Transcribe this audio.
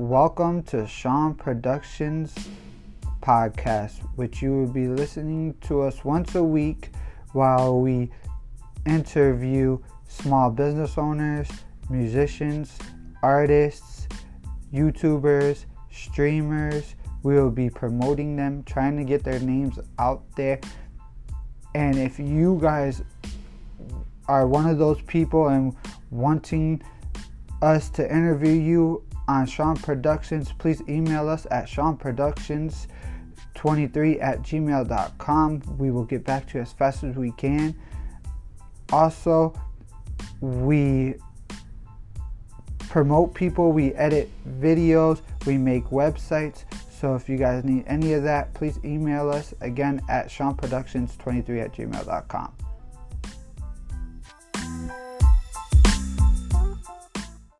Welcome to Sean Productions podcast, which you will be listening to us once a week while we interview small business owners, musicians, artists, YouTubers, streamers. We will be promoting them, trying to get their names out there. And if you guys are one of those people and wanting us to interview you on Sean Productions, please email us at SeanProductions23 at gmail.com. We will get back to you as fast as we can. Also, we promote people, we edit videos, we make websites. So if you guys need any of that, please email us again at SeanProductions23 at gmail.com.